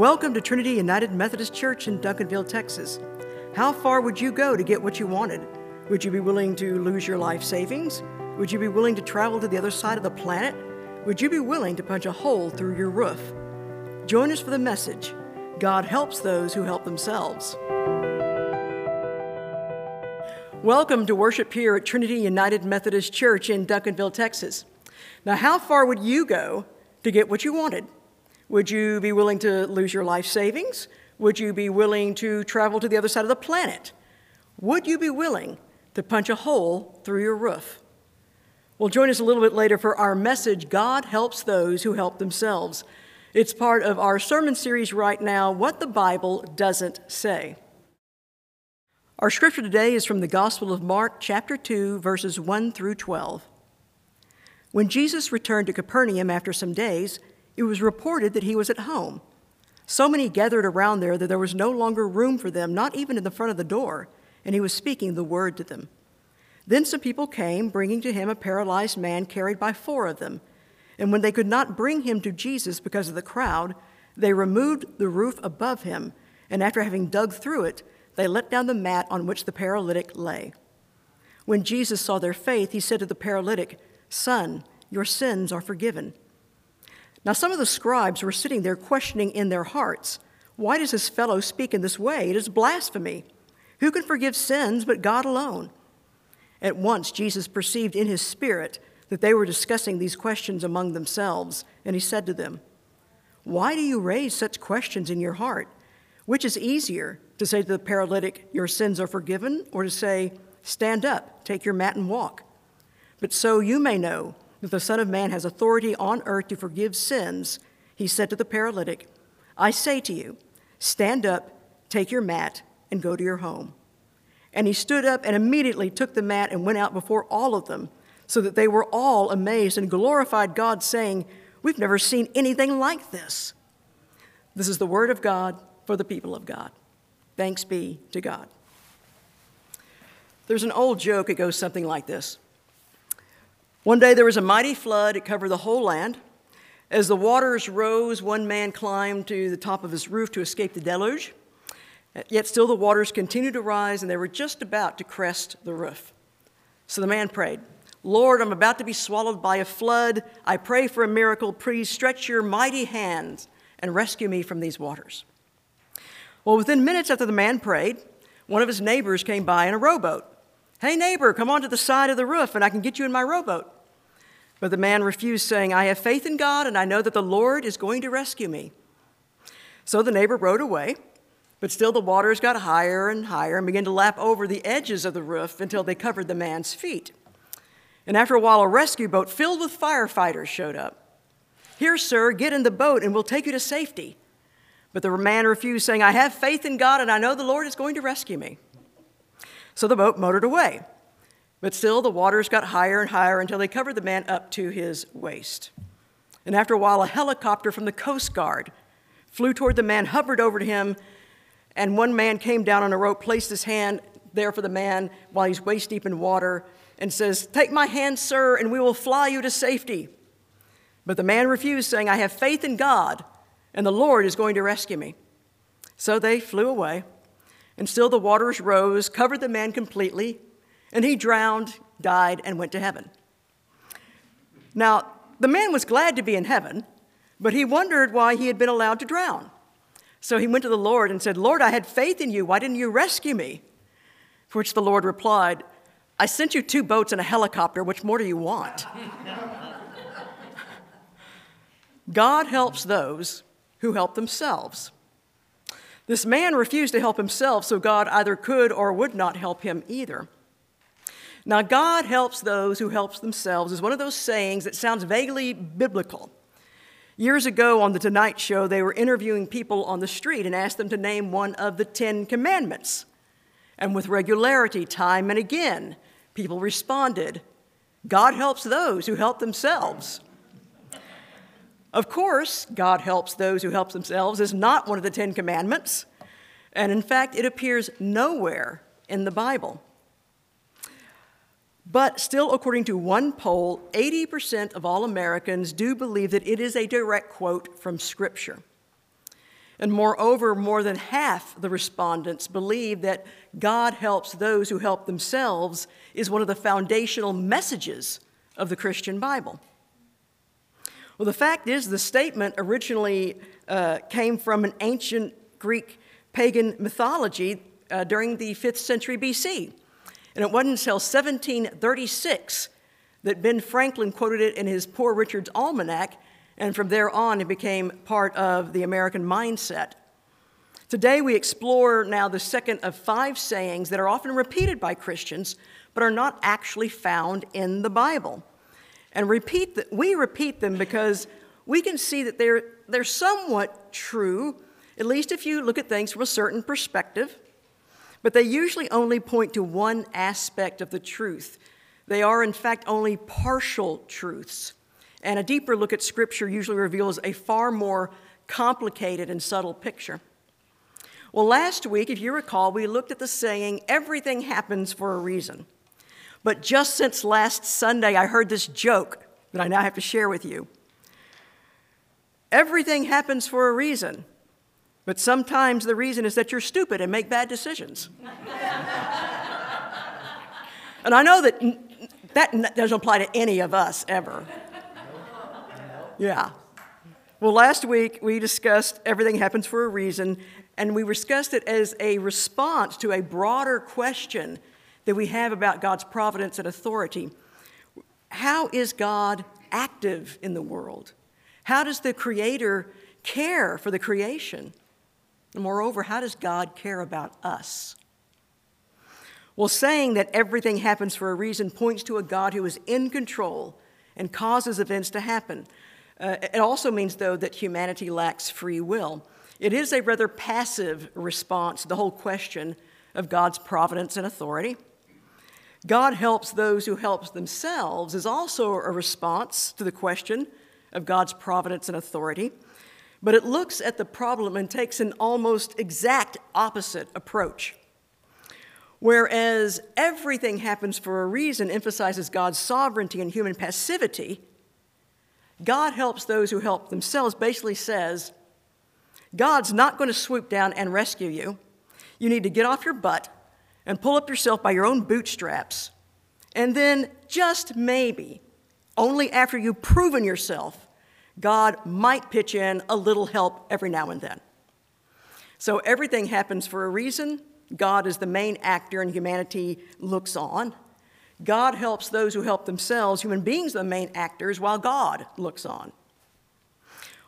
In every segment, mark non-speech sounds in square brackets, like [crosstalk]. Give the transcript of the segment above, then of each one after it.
Welcome to Trinity United Methodist Church in Duncanville, Texas. How far would you go to get what you wanted? Would you be willing to lose your life savings? Would you be willing to travel to the other side of the planet? Would you be willing to punch a hole through your roof? Join us for the message God helps those who help themselves. Welcome to worship here at Trinity United Methodist Church in Duncanville, Texas. Now, how far would you go to get what you wanted? Would you be willing to lose your life savings? Would you be willing to travel to the other side of the planet? Would you be willing to punch a hole through your roof? Well, join us a little bit later for our message God helps those who help themselves. It's part of our sermon series right now, What the Bible Doesn't Say. Our scripture today is from the Gospel of Mark, chapter 2, verses 1 through 12. When Jesus returned to Capernaum after some days, it was reported that he was at home. So many gathered around there that there was no longer room for them, not even in the front of the door, and he was speaking the word to them. Then some people came, bringing to him a paralyzed man carried by four of them. And when they could not bring him to Jesus because of the crowd, they removed the roof above him, and after having dug through it, they let down the mat on which the paralytic lay. When Jesus saw their faith, he said to the paralytic, Son, your sins are forgiven. Now, some of the scribes were sitting there questioning in their hearts, Why does this fellow speak in this way? It is blasphemy. Who can forgive sins but God alone? At once, Jesus perceived in his spirit that they were discussing these questions among themselves, and he said to them, Why do you raise such questions in your heart? Which is easier, to say to the paralytic, Your sins are forgiven, or to say, Stand up, take your mat, and walk? But so you may know that the Son of Man has authority on earth to forgive sins, he said to the paralytic, I say to you, stand up, take your mat, and go to your home. And he stood up and immediately took the mat and went out before all of them, so that they were all amazed and glorified God, saying, We've never seen anything like this. This is the word of God for the people of God. Thanks be to God. There's an old joke, it goes something like this. One day there was a mighty flood, it covered the whole land. As the waters rose, one man climbed to the top of his roof to escape the deluge. Yet still the waters continued to rise, and they were just about to crest the roof. So the man prayed, Lord, I'm about to be swallowed by a flood. I pray for a miracle. Please stretch your mighty hands and rescue me from these waters. Well, within minutes after the man prayed, one of his neighbors came by in a rowboat. Hey, neighbor, come onto the side of the roof and I can get you in my rowboat. But the man refused, saying, I have faith in God and I know that the Lord is going to rescue me. So the neighbor rowed away, but still the waters got higher and higher and began to lap over the edges of the roof until they covered the man's feet. And after a while, a rescue boat filled with firefighters showed up. Here, sir, get in the boat and we'll take you to safety. But the man refused, saying, I have faith in God and I know the Lord is going to rescue me. So the boat motored away. But still, the waters got higher and higher until they covered the man up to his waist. And after a while, a helicopter from the Coast Guard flew toward the man, hovered over to him, and one man came down on a rope, placed his hand there for the man while he's waist deep in water, and says, Take my hand, sir, and we will fly you to safety. But the man refused, saying, I have faith in God, and the Lord is going to rescue me. So they flew away. And still the waters rose, covered the man completely, and he drowned, died, and went to heaven. Now, the man was glad to be in heaven, but he wondered why he had been allowed to drown. So he went to the Lord and said, Lord, I had faith in you. Why didn't you rescue me? For which the Lord replied, I sent you two boats and a helicopter. Which more do you want? [laughs] God helps those who help themselves. This man refused to help himself, so God either could or would not help him either. Now, God helps those who help themselves is one of those sayings that sounds vaguely biblical. Years ago on the Tonight Show, they were interviewing people on the street and asked them to name one of the Ten Commandments. And with regularity, time and again, people responded, God helps those who help themselves. Of course, God helps those who help themselves is not one of the Ten Commandments, and in fact, it appears nowhere in the Bible. But still, according to one poll, 80% of all Americans do believe that it is a direct quote from Scripture. And moreover, more than half the respondents believe that God helps those who help themselves is one of the foundational messages of the Christian Bible. Well, the fact is, the statement originally uh, came from an ancient Greek pagan mythology uh, during the 5th century BC. And it wasn't until 1736 that Ben Franklin quoted it in his Poor Richard's Almanac and from there on, it became part of the American mindset. Today, we explore now the second of five sayings that are often repeated by Christians, but are not actually found in the Bible. And repeat the, we repeat them because we can see that they're, they're somewhat true, at least if you look at things from a certain perspective, but they usually only point to one aspect of the truth. They are, in fact, only partial truths. And a deeper look at Scripture usually reveals a far more complicated and subtle picture. Well, last week, if you recall, we looked at the saying, everything happens for a reason. But just since last Sunday, I heard this joke that I now have to share with you. Everything happens for a reason, but sometimes the reason is that you're stupid and make bad decisions. [laughs] and I know that that doesn't apply to any of us ever. Yeah. Well, last week we discussed everything happens for a reason, and we discussed it as a response to a broader question that we have about God's providence and authority. How is God active in the world? How does the Creator care for the creation? And moreover, how does God care about us? Well, saying that everything happens for a reason points to a God who is in control and causes events to happen. Uh, it also means, though, that humanity lacks free will. It is a rather passive response to the whole question of God's providence and authority. God helps those who help themselves is also a response to the question of God's providence and authority, but it looks at the problem and takes an almost exact opposite approach. Whereas everything happens for a reason emphasizes God's sovereignty and human passivity, God helps those who help themselves basically says, God's not going to swoop down and rescue you. You need to get off your butt and pull up yourself by your own bootstraps. And then, just maybe, only after you've proven yourself, God might pitch in a little help every now and then. So everything happens for a reason. God is the main actor, and humanity looks on. God helps those who help themselves, human beings are the main actors, while God looks on.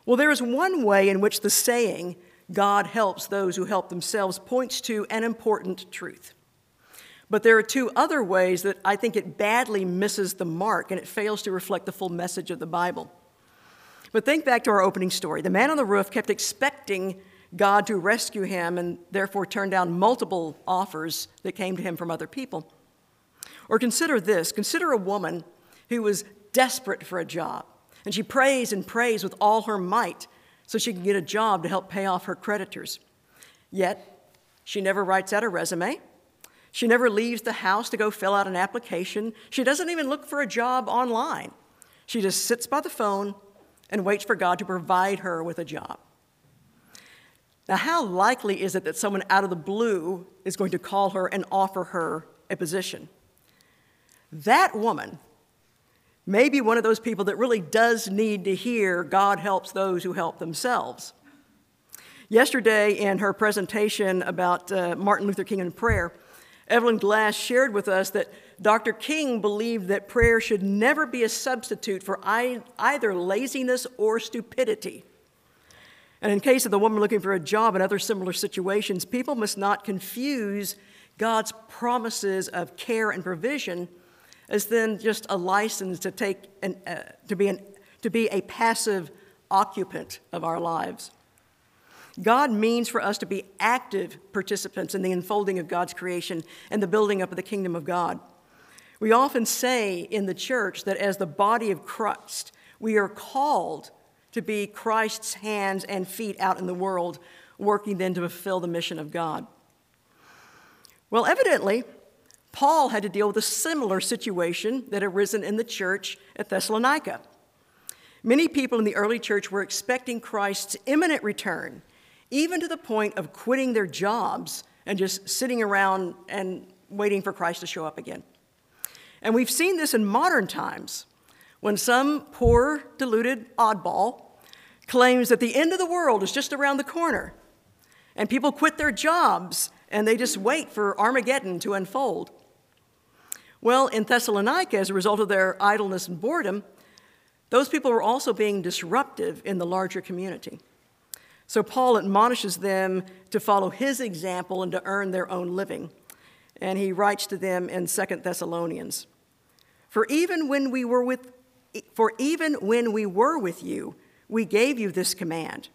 Well, there is one way in which the saying, God helps those who help themselves, points to an important truth. But there are two other ways that I think it badly misses the mark and it fails to reflect the full message of the Bible. But think back to our opening story. The man on the roof kept expecting God to rescue him and therefore turned down multiple offers that came to him from other people. Or consider this consider a woman who was desperate for a job, and she prays and prays with all her might so she can get a job to help pay off her creditors. Yet, she never writes out a resume. She never leaves the house to go fill out an application. She doesn't even look for a job online. She just sits by the phone and waits for God to provide her with a job. Now, how likely is it that someone out of the blue is going to call her and offer her a position? That woman may be one of those people that really does need to hear God helps those who help themselves. Yesterday, in her presentation about uh, Martin Luther King and prayer, Evelyn Glass shared with us that Dr. King believed that prayer should never be a substitute for either laziness or stupidity. And in case of the woman looking for a job and other similar situations, people must not confuse God's promises of care and provision as then just a license to, take an, uh, to, be an, to be a passive occupant of our lives. God means for us to be active participants in the unfolding of God's creation and the building up of the kingdom of God. We often say in the church that as the body of Christ, we are called to be Christ's hands and feet out in the world, working then to fulfill the mission of God. Well, evidently, Paul had to deal with a similar situation that had arisen in the church at Thessalonica. Many people in the early church were expecting Christ's imminent return, even to the point of quitting their jobs and just sitting around and waiting for Christ to show up again. And we've seen this in modern times when some poor, deluded oddball claims that the end of the world is just around the corner, and people quit their jobs and they just wait for Armageddon to unfold. Well, in Thessalonica, as a result of their idleness and boredom, those people were also being disruptive in the larger community. So Paul admonishes them to follow his example and to earn their own living. And he writes to them in 2 Thessalonians For even when we were with for even when we were with you, we gave you this command.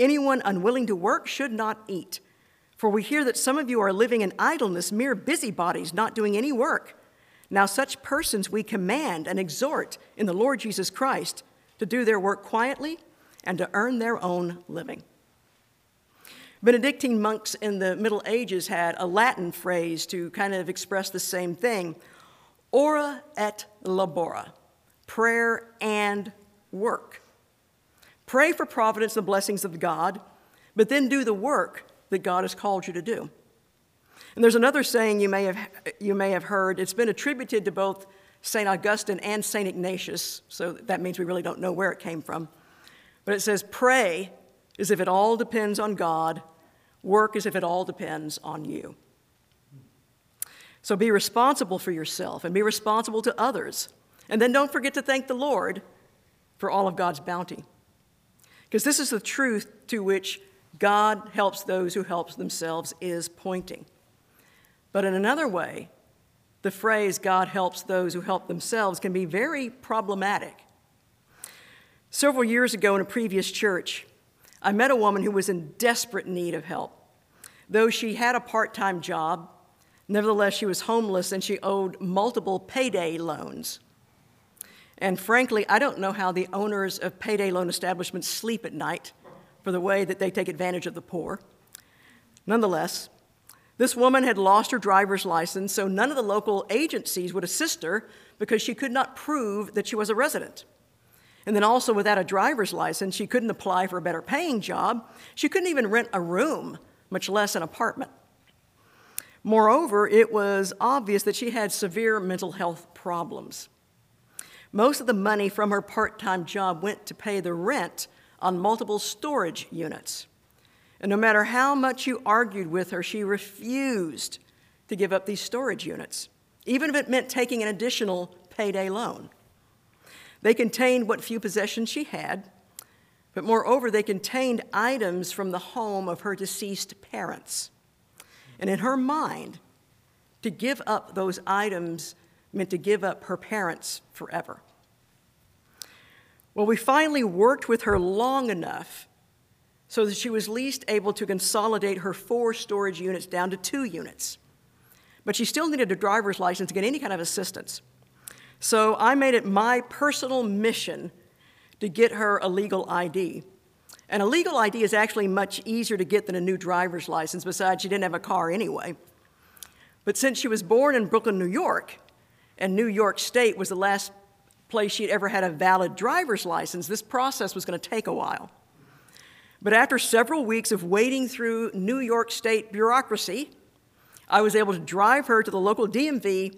Anyone unwilling to work should not eat. For we hear that some of you are living in idleness, mere busybodies, not doing any work. Now, such persons we command and exhort in the Lord Jesus Christ to do their work quietly and to earn their own living. Benedictine monks in the Middle Ages had a Latin phrase to kind of express the same thing ora et labora, prayer and work. Pray for providence and blessings of God, but then do the work that God has called you to do. And there's another saying you may have, you may have heard. It's been attributed to both St. Augustine and St. Ignatius, so that means we really don't know where it came from. But it says, Pray as if it all depends on God, work as if it all depends on you. So be responsible for yourself and be responsible to others. And then don't forget to thank the Lord for all of God's bounty. Because this is the truth to which God helps those who help themselves is pointing. But in another way, the phrase God helps those who help themselves can be very problematic. Several years ago in a previous church, I met a woman who was in desperate need of help. Though she had a part time job, nevertheless, she was homeless and she owed multiple payday loans. And frankly, I don't know how the owners of payday loan establishments sleep at night for the way that they take advantage of the poor. Nonetheless, this woman had lost her driver's license, so none of the local agencies would assist her because she could not prove that she was a resident. And then, also, without a driver's license, she couldn't apply for a better paying job. She couldn't even rent a room, much less an apartment. Moreover, it was obvious that she had severe mental health problems. Most of the money from her part time job went to pay the rent on multiple storage units. And no matter how much you argued with her, she refused to give up these storage units, even if it meant taking an additional payday loan. They contained what few possessions she had, but moreover, they contained items from the home of her deceased parents. And in her mind, to give up those items meant to give up her parents forever. Well, we finally worked with her long enough so that she was least able to consolidate her four storage units down to two units. But she still needed a driver's license to get any kind of assistance. So I made it my personal mission to get her a legal ID. And a legal ID is actually much easier to get than a new driver's license, besides, she didn't have a car anyway. But since she was born in Brooklyn, New York, and New York State was the last place she'd ever had a valid driver's license, this process was going to take a while. But after several weeks of wading through New York State bureaucracy, I was able to drive her to the local DMV,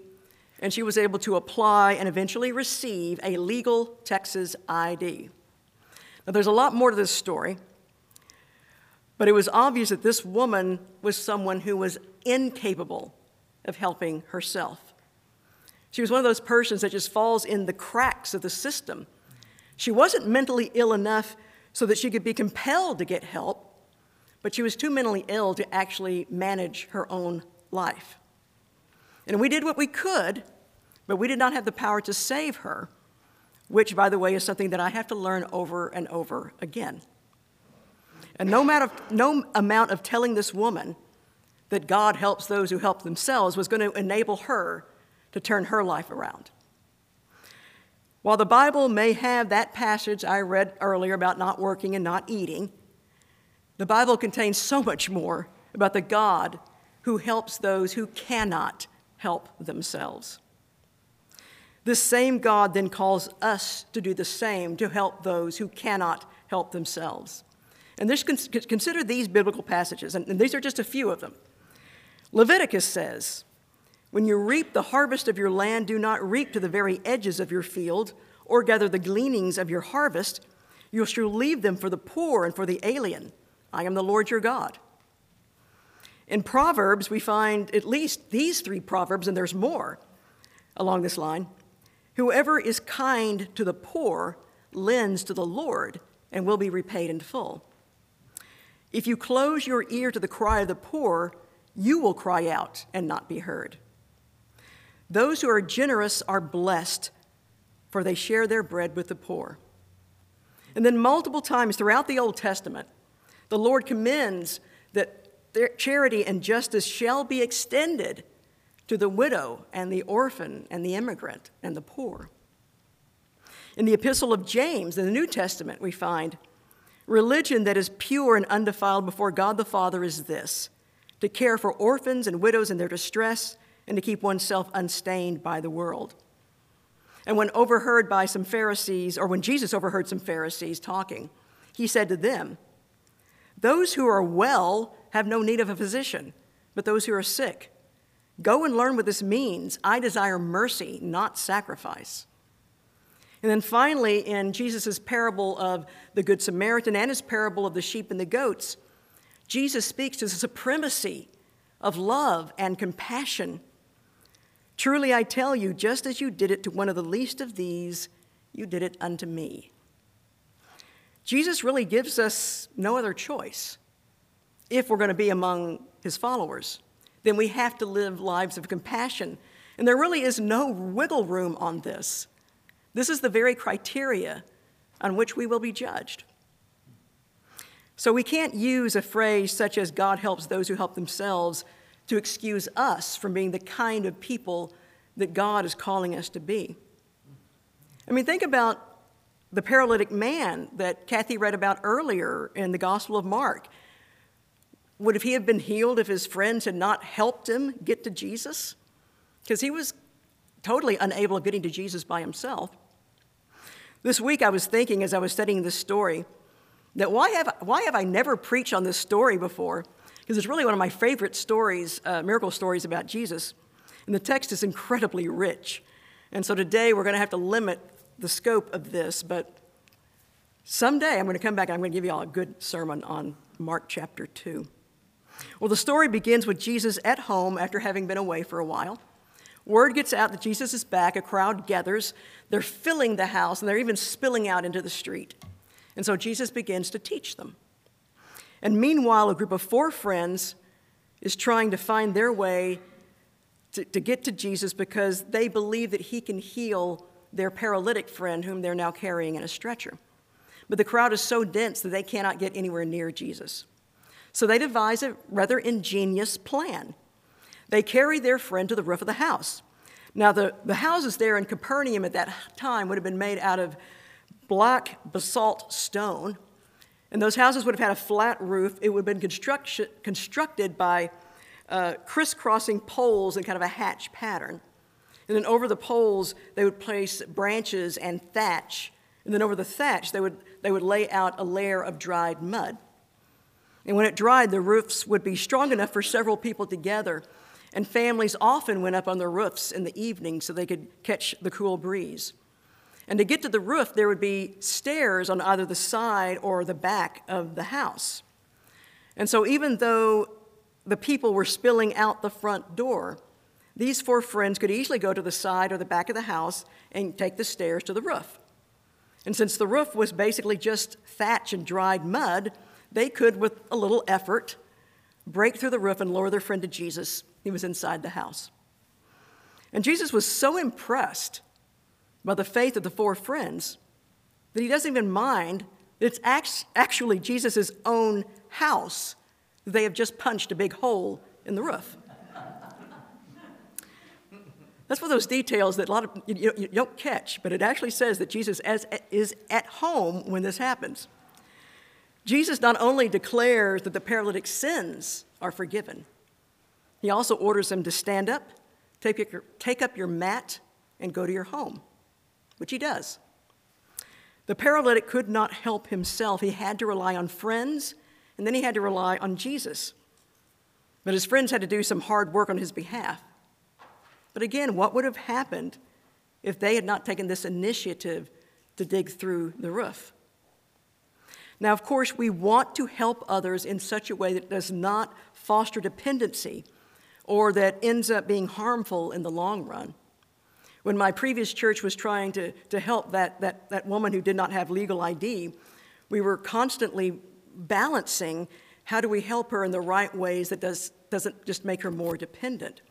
and she was able to apply and eventually receive a legal Texas ID. Now, there's a lot more to this story, but it was obvious that this woman was someone who was incapable of helping herself. She was one of those persons that just falls in the cracks of the system. She wasn't mentally ill enough so that she could be compelled to get help, but she was too mentally ill to actually manage her own life. And we did what we could, but we did not have the power to save her, which, by the way, is something that I have to learn over and over again. And no amount of, no amount of telling this woman that God helps those who help themselves was going to enable her to turn her life around. While the Bible may have that passage I read earlier about not working and not eating, the Bible contains so much more about the God who helps those who cannot help themselves. This same God then calls us to do the same to help those who cannot help themselves. And this, consider these biblical passages, and these are just a few of them. Leviticus says, When you reap the harvest of your land, do not reap to the very edges of your field, or gather the gleanings of your harvest. You shall leave them for the poor and for the alien. I am the Lord your God. In Proverbs, we find at least these three proverbs, and there's more along this line. Whoever is kind to the poor lends to the Lord and will be repaid in full. If you close your ear to the cry of the poor, you will cry out and not be heard. Those who are generous are blessed, for they share their bread with the poor. And then, multiple times throughout the Old Testament, the Lord commends that charity and justice shall be extended to the widow and the orphan and the immigrant and the poor. In the Epistle of James, in the New Testament, we find religion that is pure and undefiled before God the Father is this to care for orphans and widows in their distress and to keep oneself unstained by the world. And when overheard by some Pharisees, or when Jesus overheard some Pharisees talking, he said to them, Those who are well have no need of a physician, but those who are sick. Go and learn what this means. I desire mercy, not sacrifice. And then finally, in Jesus' parable of the Good Samaritan and his parable of the sheep and the goats, Jesus speaks to the supremacy of love and compassion. Truly, I tell you, just as you did it to one of the least of these, you did it unto me. Jesus really gives us no other choice if we're going to be among his followers. Then we have to live lives of compassion. And there really is no wiggle room on this. This is the very criteria on which we will be judged. So we can't use a phrase such as God helps those who help themselves to excuse us from being the kind of people that God is calling us to be. I mean, think about the paralytic man that Kathy read about earlier in the Gospel of Mark. Would he have been healed if his friends had not helped him get to Jesus? Because he was totally unable of getting to Jesus by himself. This week I was thinking as I was studying this story that why have, why have I never preached on this story before? Because it's really one of my favorite stories, uh, miracle stories about Jesus. And the text is incredibly rich. And so today we're going to have to limit the scope of this, but someday I'm going to come back and I'm going to give you all a good sermon on Mark chapter 2. Well, the story begins with Jesus at home after having been away for a while. Word gets out that Jesus is back. A crowd gathers. They're filling the house and they're even spilling out into the street. And so Jesus begins to teach them. And meanwhile, a group of four friends is trying to find their way to, to get to Jesus because they believe that he can heal their paralytic friend, whom they're now carrying in a stretcher. But the crowd is so dense that they cannot get anywhere near Jesus. So they devise a rather ingenious plan. They carry their friend to the roof of the house. Now, the, the houses there in Capernaum at that time would have been made out of black basalt stone. And those houses would have had a flat roof. It would have been constructed by uh, crisscrossing poles in kind of a hatch pattern. And then over the poles, they would place branches and thatch. And then over the thatch, they would, they would lay out a layer of dried mud. And when it dried, the roofs would be strong enough for several people together and families often went up on their roofs in the evening so they could catch the cool breeze. And to get to the roof, there would be stairs on either the side or the back of the house. And so, even though the people were spilling out the front door, these four friends could easily go to the side or the back of the house and take the stairs to the roof. And since the roof was basically just thatch and dried mud, they could, with a little effort, break through the roof and lower their friend to Jesus he was inside the house. And Jesus was so impressed by the faith of the four friends that he doesn't even mind that it's actually Jesus' own house they have just punched a big hole in the roof. That's one of those details that a lot of you, you don't catch, but it actually says that Jesus is at home when this happens. Jesus not only declares that the paralytic's sins are forgiven, he also orders them to stand up, take, your, take up your mat, and go to your home, which he does. The paralytic could not help himself. He had to rely on friends, and then he had to rely on Jesus. But his friends had to do some hard work on his behalf. But again, what would have happened if they had not taken this initiative to dig through the roof? Now, of course, we want to help others in such a way that does not foster dependency or that ends up being harmful in the long run. When my previous church was trying to, to help that, that, that woman who did not have legal ID, we were constantly balancing how do we help her in the right ways that does, doesn't just make her more dependent.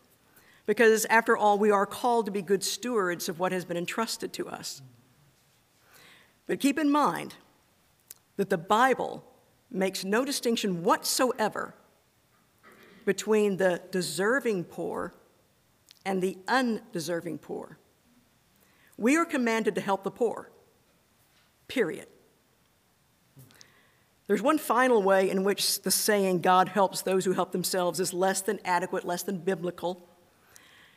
Because after all, we are called to be good stewards of what has been entrusted to us. But keep in mind that the Bible makes no distinction whatsoever between the deserving poor and the undeserving poor. We are commanded to help the poor, period. There's one final way in which the saying, God helps those who help themselves, is less than adequate, less than biblical.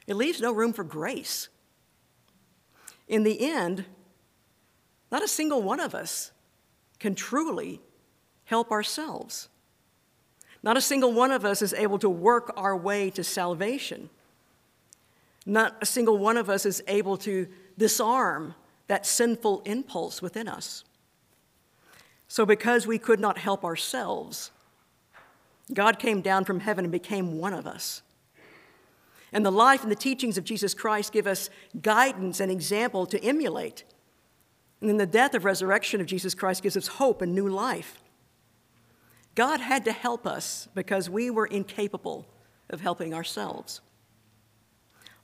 It leaves no room for grace. In the end, not a single one of us can truly help ourselves. Not a single one of us is able to work our way to salvation. Not a single one of us is able to disarm that sinful impulse within us. So, because we could not help ourselves, God came down from heaven and became one of us. And the life and the teachings of Jesus Christ give us guidance and example to emulate. And then the death of resurrection of Jesus Christ gives us hope and new life. God had to help us because we were incapable of helping ourselves.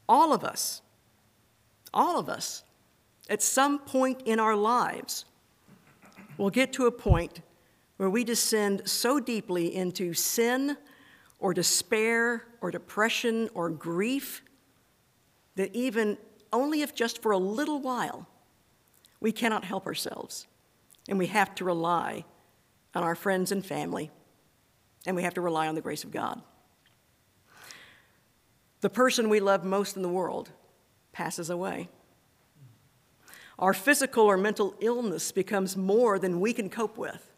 All of us all of us, at some point in our lives, will get to a point where we descend so deeply into sin or despair or depression or grief that even only if just for a little while we cannot help ourselves and we have to rely on our friends and family and we have to rely on the grace of God. The person we love most in the world passes away. Our physical or mental illness becomes more than we can cope with.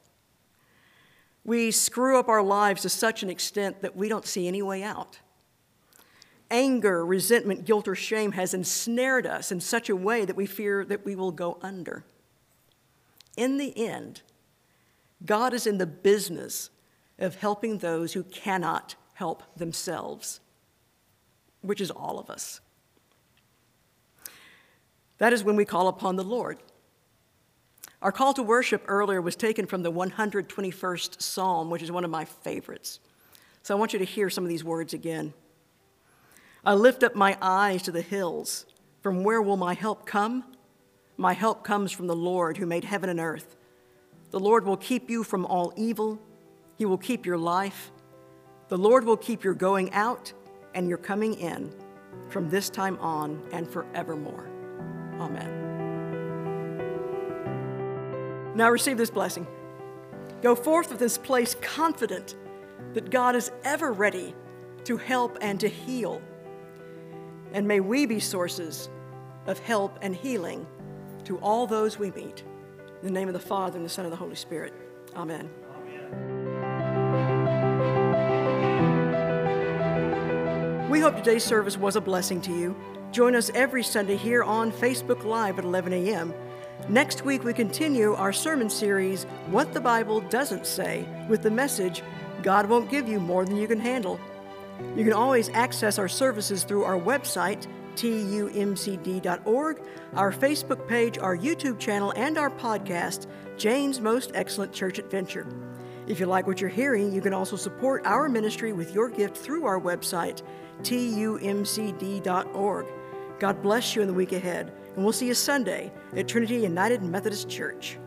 We screw up our lives to such an extent that we don't see any way out. Anger, resentment, guilt, or shame has ensnared us in such a way that we fear that we will go under. In the end, God is in the business of helping those who cannot help themselves, which is all of us. That is when we call upon the Lord. Our call to worship earlier was taken from the 121st Psalm, which is one of my favorites. So I want you to hear some of these words again. I lift up my eyes to the hills. From where will my help come? My help comes from the Lord who made heaven and earth. The Lord will keep you from all evil. He will keep your life. The Lord will keep your going out and your coming in from this time on and forevermore. Amen. Now receive this blessing. Go forth with this place confident that God is ever ready to help and to heal. And may we be sources of help and healing to all those we meet. In the name of the Father, and the Son, and the Holy Spirit. Amen. Amen. We hope today's service was a blessing to you. Join us every Sunday here on Facebook Live at 11 a.m. Next week, we continue our sermon series, What the Bible Doesn't Say, with the message, God won't give you more than you can handle. You can always access our services through our website, tumcd.org, our Facebook page, our YouTube channel, and our podcast, Jane's Most Excellent Church Adventure. If you like what you're hearing, you can also support our ministry with your gift through our website, tumcd.org. God bless you in the week ahead, and we'll see you Sunday at Trinity United Methodist Church.